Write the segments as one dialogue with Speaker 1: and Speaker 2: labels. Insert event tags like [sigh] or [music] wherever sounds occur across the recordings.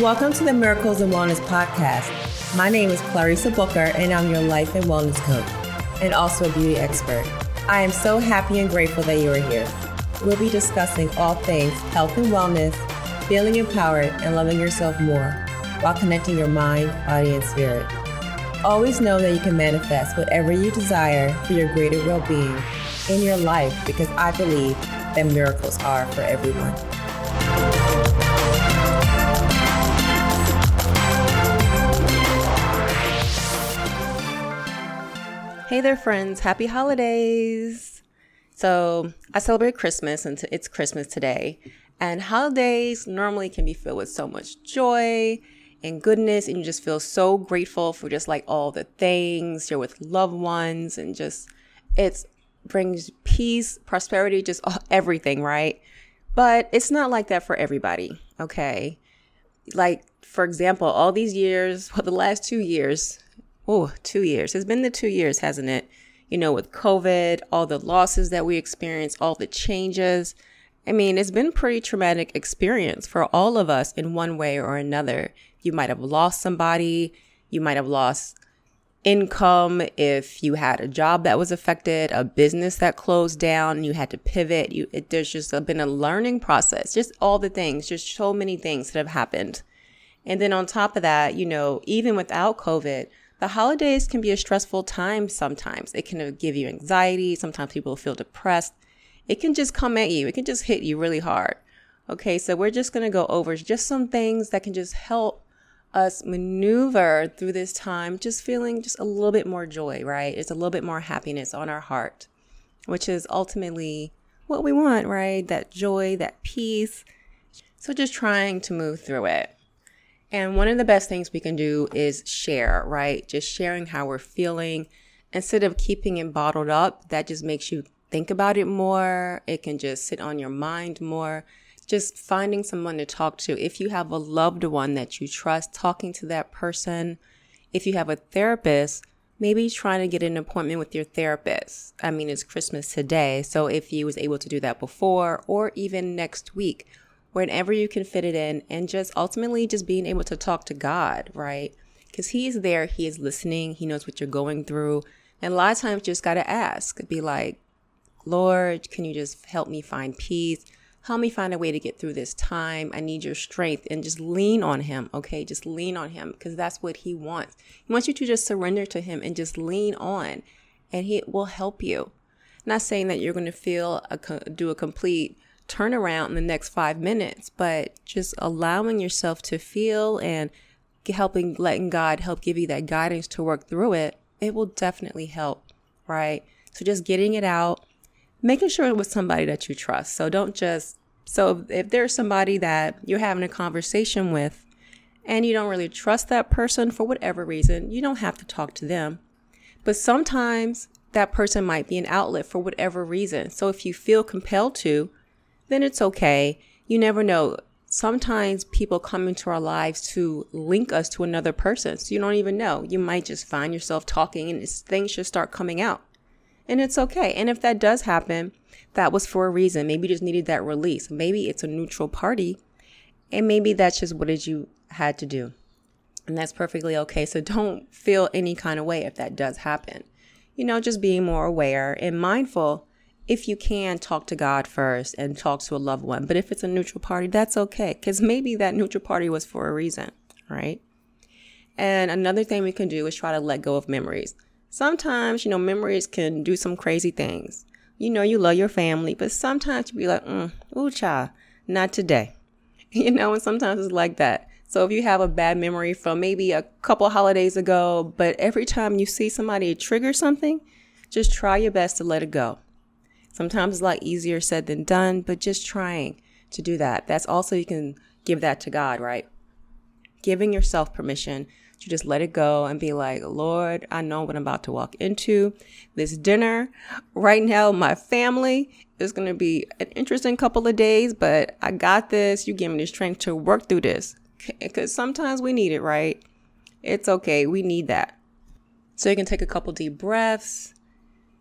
Speaker 1: Welcome to the Miracles and Wellness Podcast. My name is Clarissa Booker, and I'm your life and wellness coach, and also a beauty expert. I am so happy and grateful that you are here. We'll be discussing all things health and wellness, feeling empowered, and loving yourself more while connecting your mind, body, and spirit. Always know that you can manifest whatever you desire for your greater well being in your life because I believe that miracles are for everyone.
Speaker 2: Hey there, friends. Happy holidays. So, I celebrate Christmas and it's Christmas today. And holidays normally can be filled with so much joy and goodness, and you just feel so grateful for just like all the things. You're with loved ones, and just it brings peace, prosperity, just everything, right? But it's not like that for everybody, okay? Like, for example, all these years, [laughs] well, the last two years, oh, two years. It's been the two years, hasn't it? You know, with COVID, all the losses that we experienced, all the changes. I mean, it's been pretty traumatic experience for all of us in one way or another. You might have lost somebody, you might have lost income if you had a job that was affected, a business that closed down, you had to pivot. You, it, there's just been a learning process, just all the things, just so many things that have happened. And then on top of that, you know, even without COVID, the holidays can be a stressful time sometimes. It can give you anxiety. Sometimes people feel depressed. It can just come at you, it can just hit you really hard. Okay, so we're just to go over just some things that can just help us maneuver through this time, just feeling just a little bit more joy, right? It's a little bit more happiness on our heart, which is ultimately what we want, right? That joy, that peace. So just trying to move through it. And one of the best things we can do is share, right? Just sharing how we're feeling instead of keeping it bottled up. That just makes you think about it more. It can just sit on your mind more. Just finding someone to talk to. If you have a loved one that you trust, talking to that person. If you have a therapist, maybe trying to get an appointment with your therapist. I mean, it's Christmas today. So if you was able to do that before or even next week, whenever you can fit it in and just ultimately just being able to talk to God, right? Because He is there, He is listening, He knows what you're going through. And a lot of times just got to ask, be like, Lord, can you just help me find peace? Help me find a way to get through this time. I need your strength and just lean on him. Okay. Just lean on him because that's what he wants. He wants you to just surrender to him and just lean on and he will help you. not saying that you're going to feel a, do a complete turn around in the next five minutes, but just allowing yourself to feel and helping, letting God help give you that guidance to work through it, it will definitely help, right? So just getting it out, making sure it was somebody that you trust. So don't just, so if there's somebody that you're having a conversation with and you don't really trust that person for whatever reason, you don't have to talk to them. But sometimes that person might be an outlet for whatever reason. So if you feel compelled to, then it's okay. You never know. Sometimes people come into our lives to link us to another person. So you don't even know. You might just find yourself talking and things just start coming out. And it's okay. And if that does happen, that was for a reason. Maybe you just needed that release. Maybe it's a neutral party. And maybe that's just what it you had to do. And that's perfectly okay. So don't feel any kind of way if that does happen. You know, just being more aware and mindful if you can talk to God first and talk to a loved one. But if it's a neutral party, that's okay because maybe that neutral party was for a reason, right? And another thing we can do is try to let go of memories. Sometimes, you know, memories can do some crazy things. You know, you love your family, but sometimes you be like, mm, ooh, child, not today. [laughs] You know, and sometimes it's like that. So if you have a bad memory from maybe a couple holidays ago, but every time you see somebody trigger something, just try your best to let it go. Sometimes it's a lot easier said than done, but just trying to do that. That's also, you can give that to God, right? Giving yourself permission to just let it go and be like, Lord, I know what I'm about to walk into. This dinner right now, my family is going to be an interesting couple of days, but I got this. You give me the strength to work through this because sometimes we need it, right? It's okay. We need that. So you can take a couple deep breaths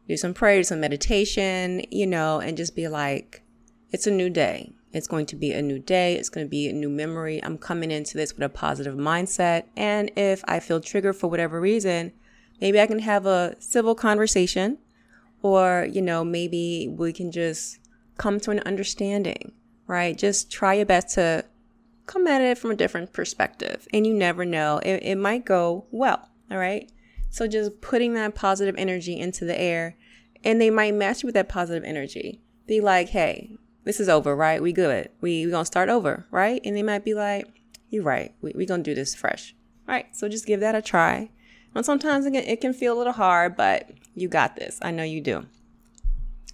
Speaker 2: do some prayer, some meditation, you know, and just be like, it's a new day. It's going to be a new day. It's going to be a new memory. I'm coming into this with a positive mindset. And if I feel triggered for whatever reason, maybe I can have a civil conversation or, you know, maybe we can just come to an understanding, right? Just try your best to come at it from a different perspective. And you never know, it, it might go well, all right? So just putting that positive energy into the air, and they might match you with that positive energy. Be like, hey, this is over, right? We good. We we gonna start over, right? And they might be like, you're right. We we gonna do this fresh, right? So just give that a try. And sometimes it can, it can feel a little hard, but you got this. I know you do.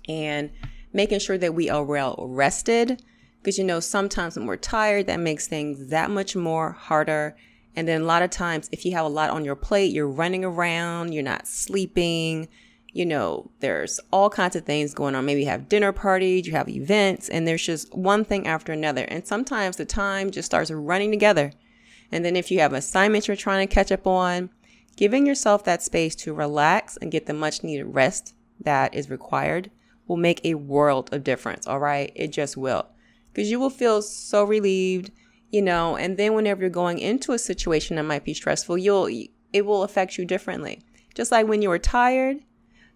Speaker 2: And making sure that we are well rested because you know sometimes when we're tired that makes things that much more harder and then a lot of times if you have a lot on your plate you're running around you're not sleeping you know there's all kinds of things going on. Maybe you have dinner parties you have events and there's just one thing after another. And sometimes the time just starts running together. And then if you have assignments you're trying to catch up on giving yourself that space to relax and get the much needed rest that is required will make a world of difference all right? It just will. Because you will feel so relieved, you know, and then whenever you're going into a situation that might be stressful, you'll it will affect you differently. Just like when you are tired,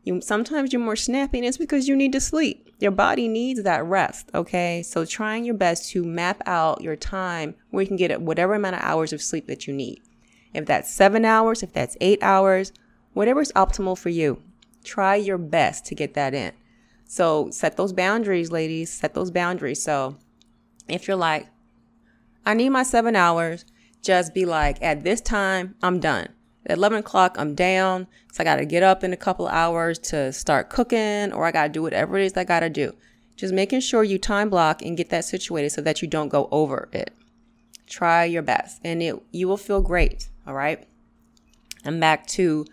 Speaker 2: you sometimes you're more snappy and it's because you need to sleep. Your body needs that rest, okay? So trying your best to map out your time where you can get whatever amount of hours of sleep that you need. If that's 7 hours, if that's 8 hours, whatever is optimal for you. Try your best to get that in. So set those boundaries, ladies. Set those boundaries. So if you're like, I need my seven hours, just be like, at this time, I'm done. At 11 o'clock, I'm down. So I got to get up in a couple hours to start cooking, or I got to do whatever it is I got to do. Just making sure you time block and get that situated so that you don't go over it. Try your best and it, you will feel great. All right. And back to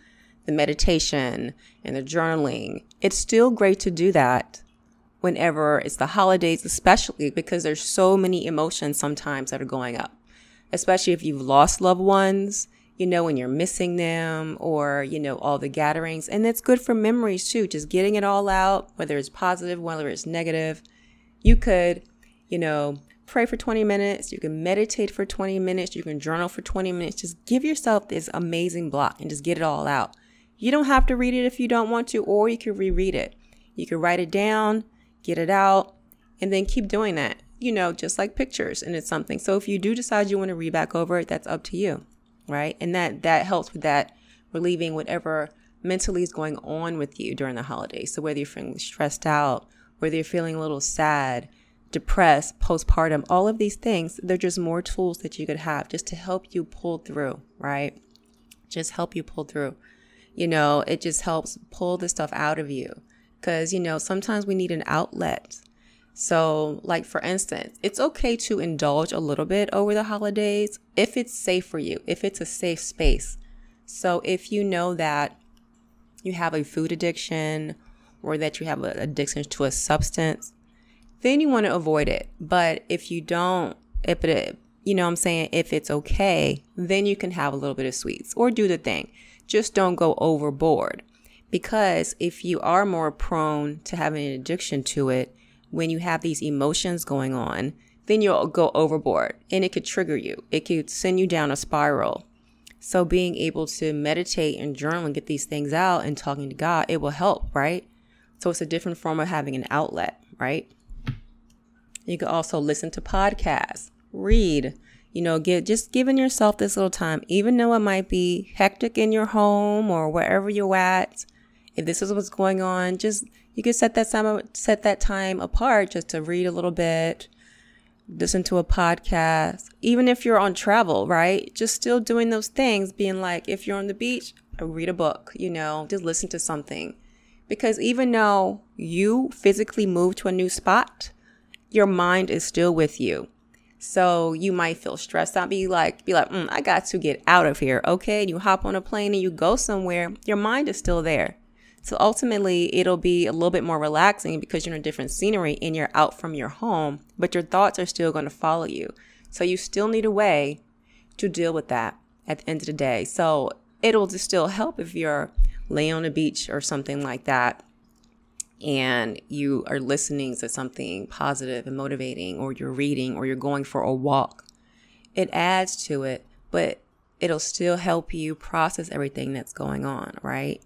Speaker 2: the meditation and the journaling. It's still great to do that whenever it's the holidays, especially because there's so many emotions sometimes that are going up, especially if you've lost loved ones, you know, when you're missing them or, you know, all the gatherings. And it's good for memories too, just getting it all out, whether it's positive, whether it's negative. You could, you know, pray for 20 minutes, you can meditate for 20 minutes, you can journal for 20 minutes. Just give yourself this amazing block and just get it all out. You don't have to read it if you don't want to, or you can reread it. You can write it down, get it out, and then keep doing that, you know, just like pictures and it's something. So if you do decide you want to read back over it, that's up to you, right? And that that helps with that relieving whatever mentally is going on with you during the holidays. So whether you're feeling stressed out, whether you're feeling a little sad, depressed, postpartum, all of these things, they're just more tools that you could have just to help you pull through, right? Just help you pull through. You know, it just helps pull the stuff out of you because, you know, sometimes we need an outlet. So, like for instance, it's okay to indulge a little bit over the holidays if it's safe for you, if it's a safe space. So, if you know that you have a food addiction or that you have an addiction to a substance, then you want to avoid it. But if you don't, if it, you know I'm saying, if it's okay, then you can have a little bit of sweets or do the thing. Just don't go overboard. Because if you are more prone to having an addiction to it, when you have these emotions going on, then you'll go overboard and it could trigger you. It could send you down a spiral. So being able to meditate and journal and get these things out and talking to God, it will help, right? So it's a different form of having an outlet, right? You can also listen to podcasts, read, you know, get just giving yourself this little time, even though it might be hectic in your home or wherever you're at if this is what's going on, just you can set that time set that time apart just to read a little bit, listen to a podcast, even if you're on travel, right? Just still doing those things, being like, if you're on the beach, read a book, you know, just listen to something. Because even though you physically move to a new spot, your mind is still with you. So you might feel stressed out, be like, be like, mm, I got to get out of here. Okay. And you hop on a plane and you go somewhere. Your mind is still there. So ultimately, it'll be a little bit more relaxing because you're in a different scenery and you're out from your home, but your thoughts are still going to follow you. So you still need a way to deal with that at the end of the day. So it'll just still help if you're laying on a beach or something like that. and you are listening to something positive and motivating, or you're reading, or you're going for a walk, it adds to it, but it'll still help you process everything that's going on, right?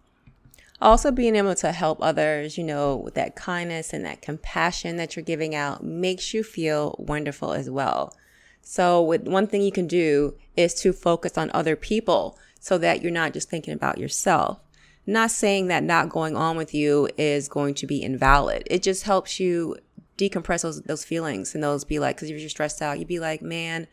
Speaker 2: Also, being able to help others, you know, with that kindness and that compassion that you're giving out makes you feel wonderful as well. So, with one thing you can do is to focus on other people so that you're not just thinking about yourself. Not saying that not going on with you is going to be invalid. It just helps you decompress those those feelings and those be like, because if you're stressed out, you'd be like, man,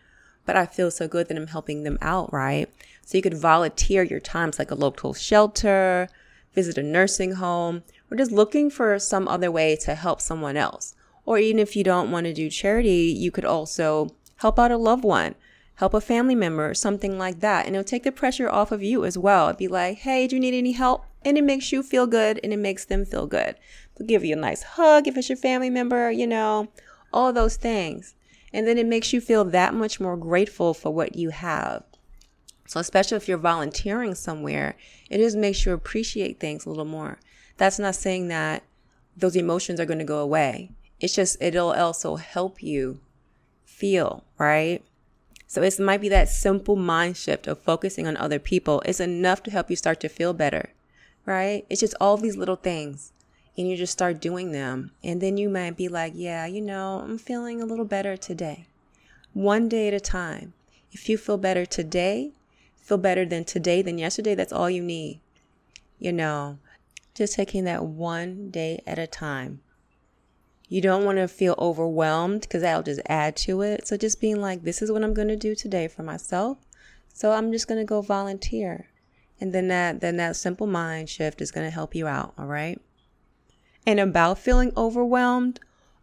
Speaker 2: but I feel so good that I'm helping them out, right? So you could volunteer your times like a local shelter, visit a nursing home, or just looking for some other way to help someone else. Or even if you don't want to do charity, you could also help out a loved one, help a family member, something like that. And it'll take the pressure off of you as well. It'd be like, hey, do you need any help? And it makes you feel good and it makes them feel good. They'll give you a nice hug if it's your family member, you know, all those things. And then it makes you feel that much more grateful for what you have. So, especially if you're volunteering somewhere, it just makes you appreciate things a little more. That's not saying that those emotions are going to go away. It's just, it'll also help you feel, right? So it might be that simple mind shift of focusing on other people It's enough to help you start to feel better, right? It's just all these little things and you just start doing them. And then you might be like, yeah, you know, I'm feeling a little better today. One day at a time. If you feel better today, feel better than today than yesterday, that's all you need. You know, just taking that one day at a time. You don't want to feel overwhelmed because that'll just add to it. So just being like, this is what I'm going to do today for myself. So I'm just going to go volunteer. And then that then that simple mind shift is going to help you out, all right? And about feeling overwhelmed,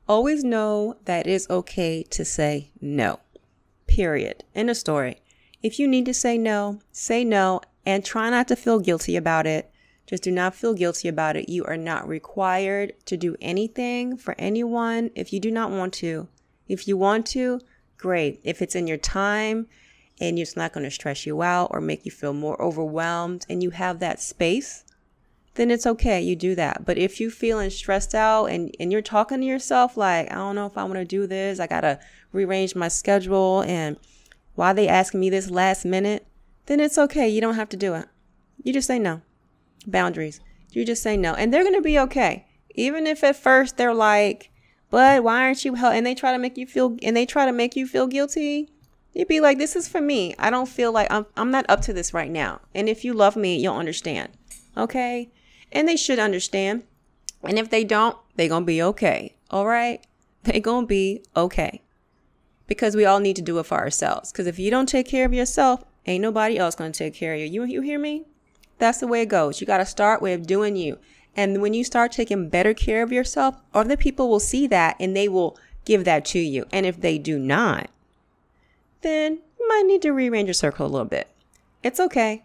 Speaker 2: always know that it is okay to say no. Period. In a story. If you need to say no, say no and try not to feel guilty about it. Just do not feel guilty about it. You are not required to do anything for anyone if you do not want to. If you want to, great. If it's in your time and it's not going to stress you out or make you feel more overwhelmed and you have that space, then it's okay. You do that. But if you're feeling stressed out and, and you're talking to yourself like, I don't know if I want to do this, I got to rearrange my schedule and why they asking me this last minute, then it's okay. You don't have to do it. You just say no. Boundaries. You just say no. And they're going to be okay. Even if at first they're like, but why aren't you help? And they try to make you feel, and they try to make you feel guilty. You'd be like, this is for me. I don't feel like I'm, I'm not up to this right now. And if you love me, you'll understand. Okay. And they should understand. And if they don't, they going to be okay. All right. They going to be okay because we all need to do it for ourselves. Because if you don't take care of yourself, ain't nobody else to take care of you. You, you hear me? That's the way it goes. You got to start with doing you. And when you start taking better care of yourself, other people will see that and they will give that to you. And if they do not, then you might need to rearrange your circle a little bit. It's okay.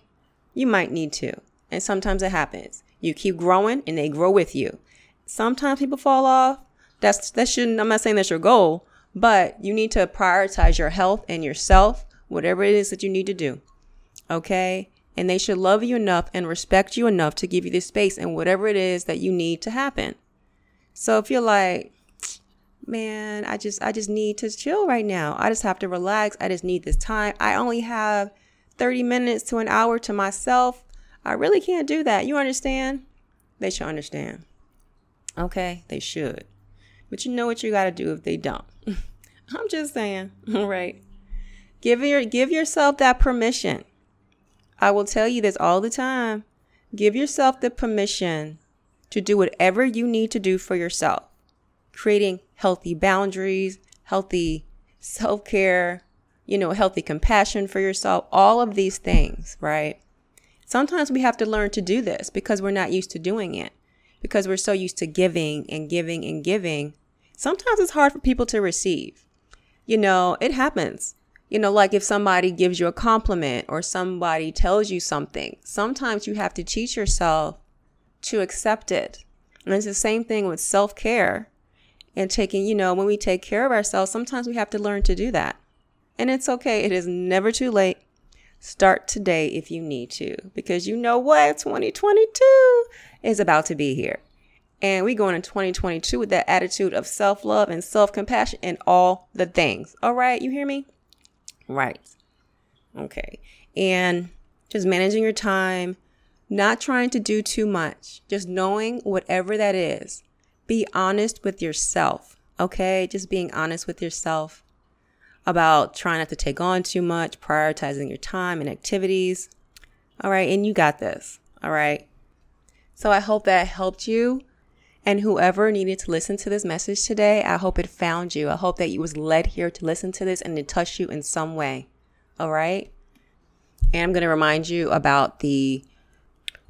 Speaker 2: You might need to. And sometimes it happens. You keep growing and they grow with you. Sometimes people fall off. That's that shouldn't I'm not saying that's your goal, but you need to prioritize your health and yourself, whatever it is that you need to do. Okay? And they should love you enough and respect you enough to give you the space and whatever it is that you need to happen. So if you're like, man, I just I just need to chill right now. I just have to relax. I just need this time. I only have 30 minutes to an hour to myself. I really can't do that. You understand? They should understand. Okay? They should. But you know what you got to do if they don't. [laughs] I'm just saying, [laughs] right? Give your give yourself that permission. I will tell you this all the time. Give yourself the permission to do whatever you need to do for yourself. Creating healthy boundaries, healthy self-care, you know, healthy compassion for yourself, all of these things, right? Sometimes we have to learn to do this because we're not used to doing it. Because we're so used to giving and giving and giving. Sometimes it's hard for people to receive you know, it happens. You know, like if somebody gives you a compliment or somebody tells you something, sometimes you have to teach yourself to accept it. And it's the same thing with self care and taking, you know, when we take care of ourselves, sometimes we have to learn to do that. And it's okay. It is never too late. Start today if you need to, because you know what? 2022 is about to be here. And we going in 2022 with that attitude of self love and self compassion and all the things. All right, you hear me? Right. Okay. And just managing your time, not trying to do too much, just knowing whatever that is. Be honest with yourself. Okay. Just being honest with yourself about trying not to take on too much, prioritizing your time and activities. All right. And you got this. All right. So I hope that helped you. And whoever needed to listen to this message today, I hope it found you. I hope that you was led here to listen to this and it touched you in some way. All right. And I'm going to remind you about the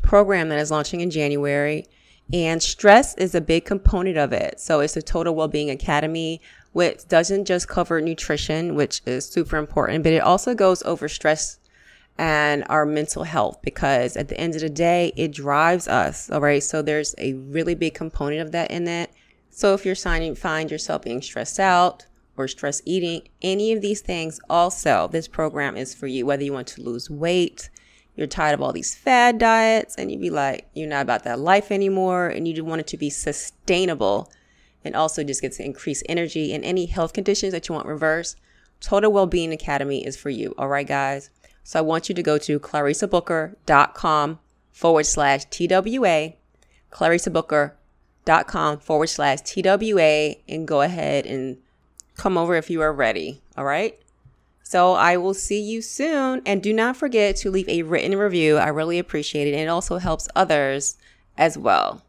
Speaker 2: program that is launching in January. And stress is a big component of it. So it's a total well-being academy, which doesn't just cover nutrition, which is super important, but it also goes over stress and our mental health because at the end of the day, it drives us. All right. So there's a really big component of that in that. So if you're signing, find yourself being stressed out or stress eating, any of these things, also, this program is for you. Whether you want to lose weight, you're tired of all these fad diets, and you'd be like, you're not about that life anymore, and you want it to be sustainable and also just get to increase energy and any health conditions that you want reversed. Total Wellbeing Academy is for you. All right, guys. So I want you to go to clarissabooker.com forward slash TWA, clarissabooker.com forward slash TWA, and go ahead and come over if you are ready. All right. So I will see you soon. And do not forget to leave a written review. I really appreciate it. And it also helps others as well.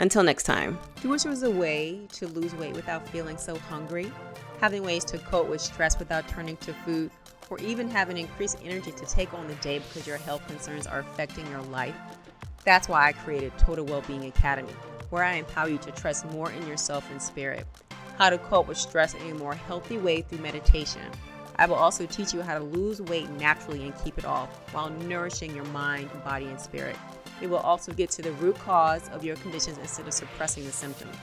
Speaker 2: Until next time. Do you wish there was a way to lose weight without feeling so hungry? Having ways to cope with stress without turning to food? or even having increased energy to take on the day because your health concerns are affecting your life. That's why I created Total Wellbeing Academy, where I empower you to trust more in yourself and spirit, how to cope with stress in a more healthy way through meditation. I will also teach you how to lose weight naturally and keep it off while nourishing your mind, body, and spirit. It will also get to the root cause of your conditions instead of suppressing the symptoms.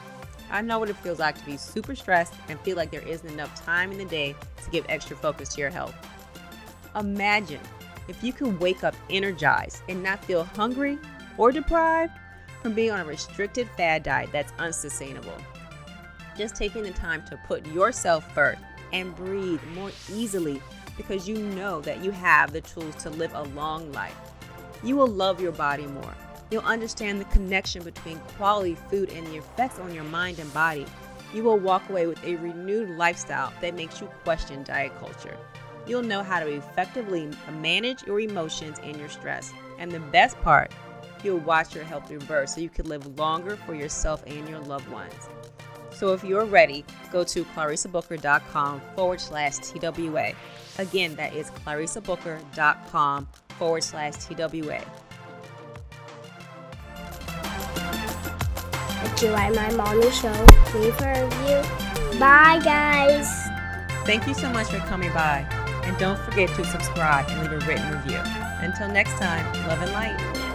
Speaker 2: I know what it feels like to be super stressed and feel like there isn't enough time in the day to give extra focus to your health. Imagine if you could wake up energized and not feel hungry or deprived from being on a restricted fad diet that's unsustainable. Just taking the time to put yourself first and breathe more easily because you know that you have the tools to live a long life. You will love your body more. You'll understand the connection between quality food and the effects on your mind and body. You will walk away with a renewed lifestyle that makes you question diet culture you'll know how to effectively manage your emotions and your stress. And the best part, you'll watch your health reverse so you can live longer for yourself and your loved ones. So if you're ready, go to clarissabooker.com forward slash TWA. Again, that is clarissabooker.com forward slash TWA.
Speaker 3: If you like my morning show, leave a review. Bye, guys.
Speaker 2: Thank you so much for coming by. And don't forget to subscribe and leave a written review. Until next time, love and light.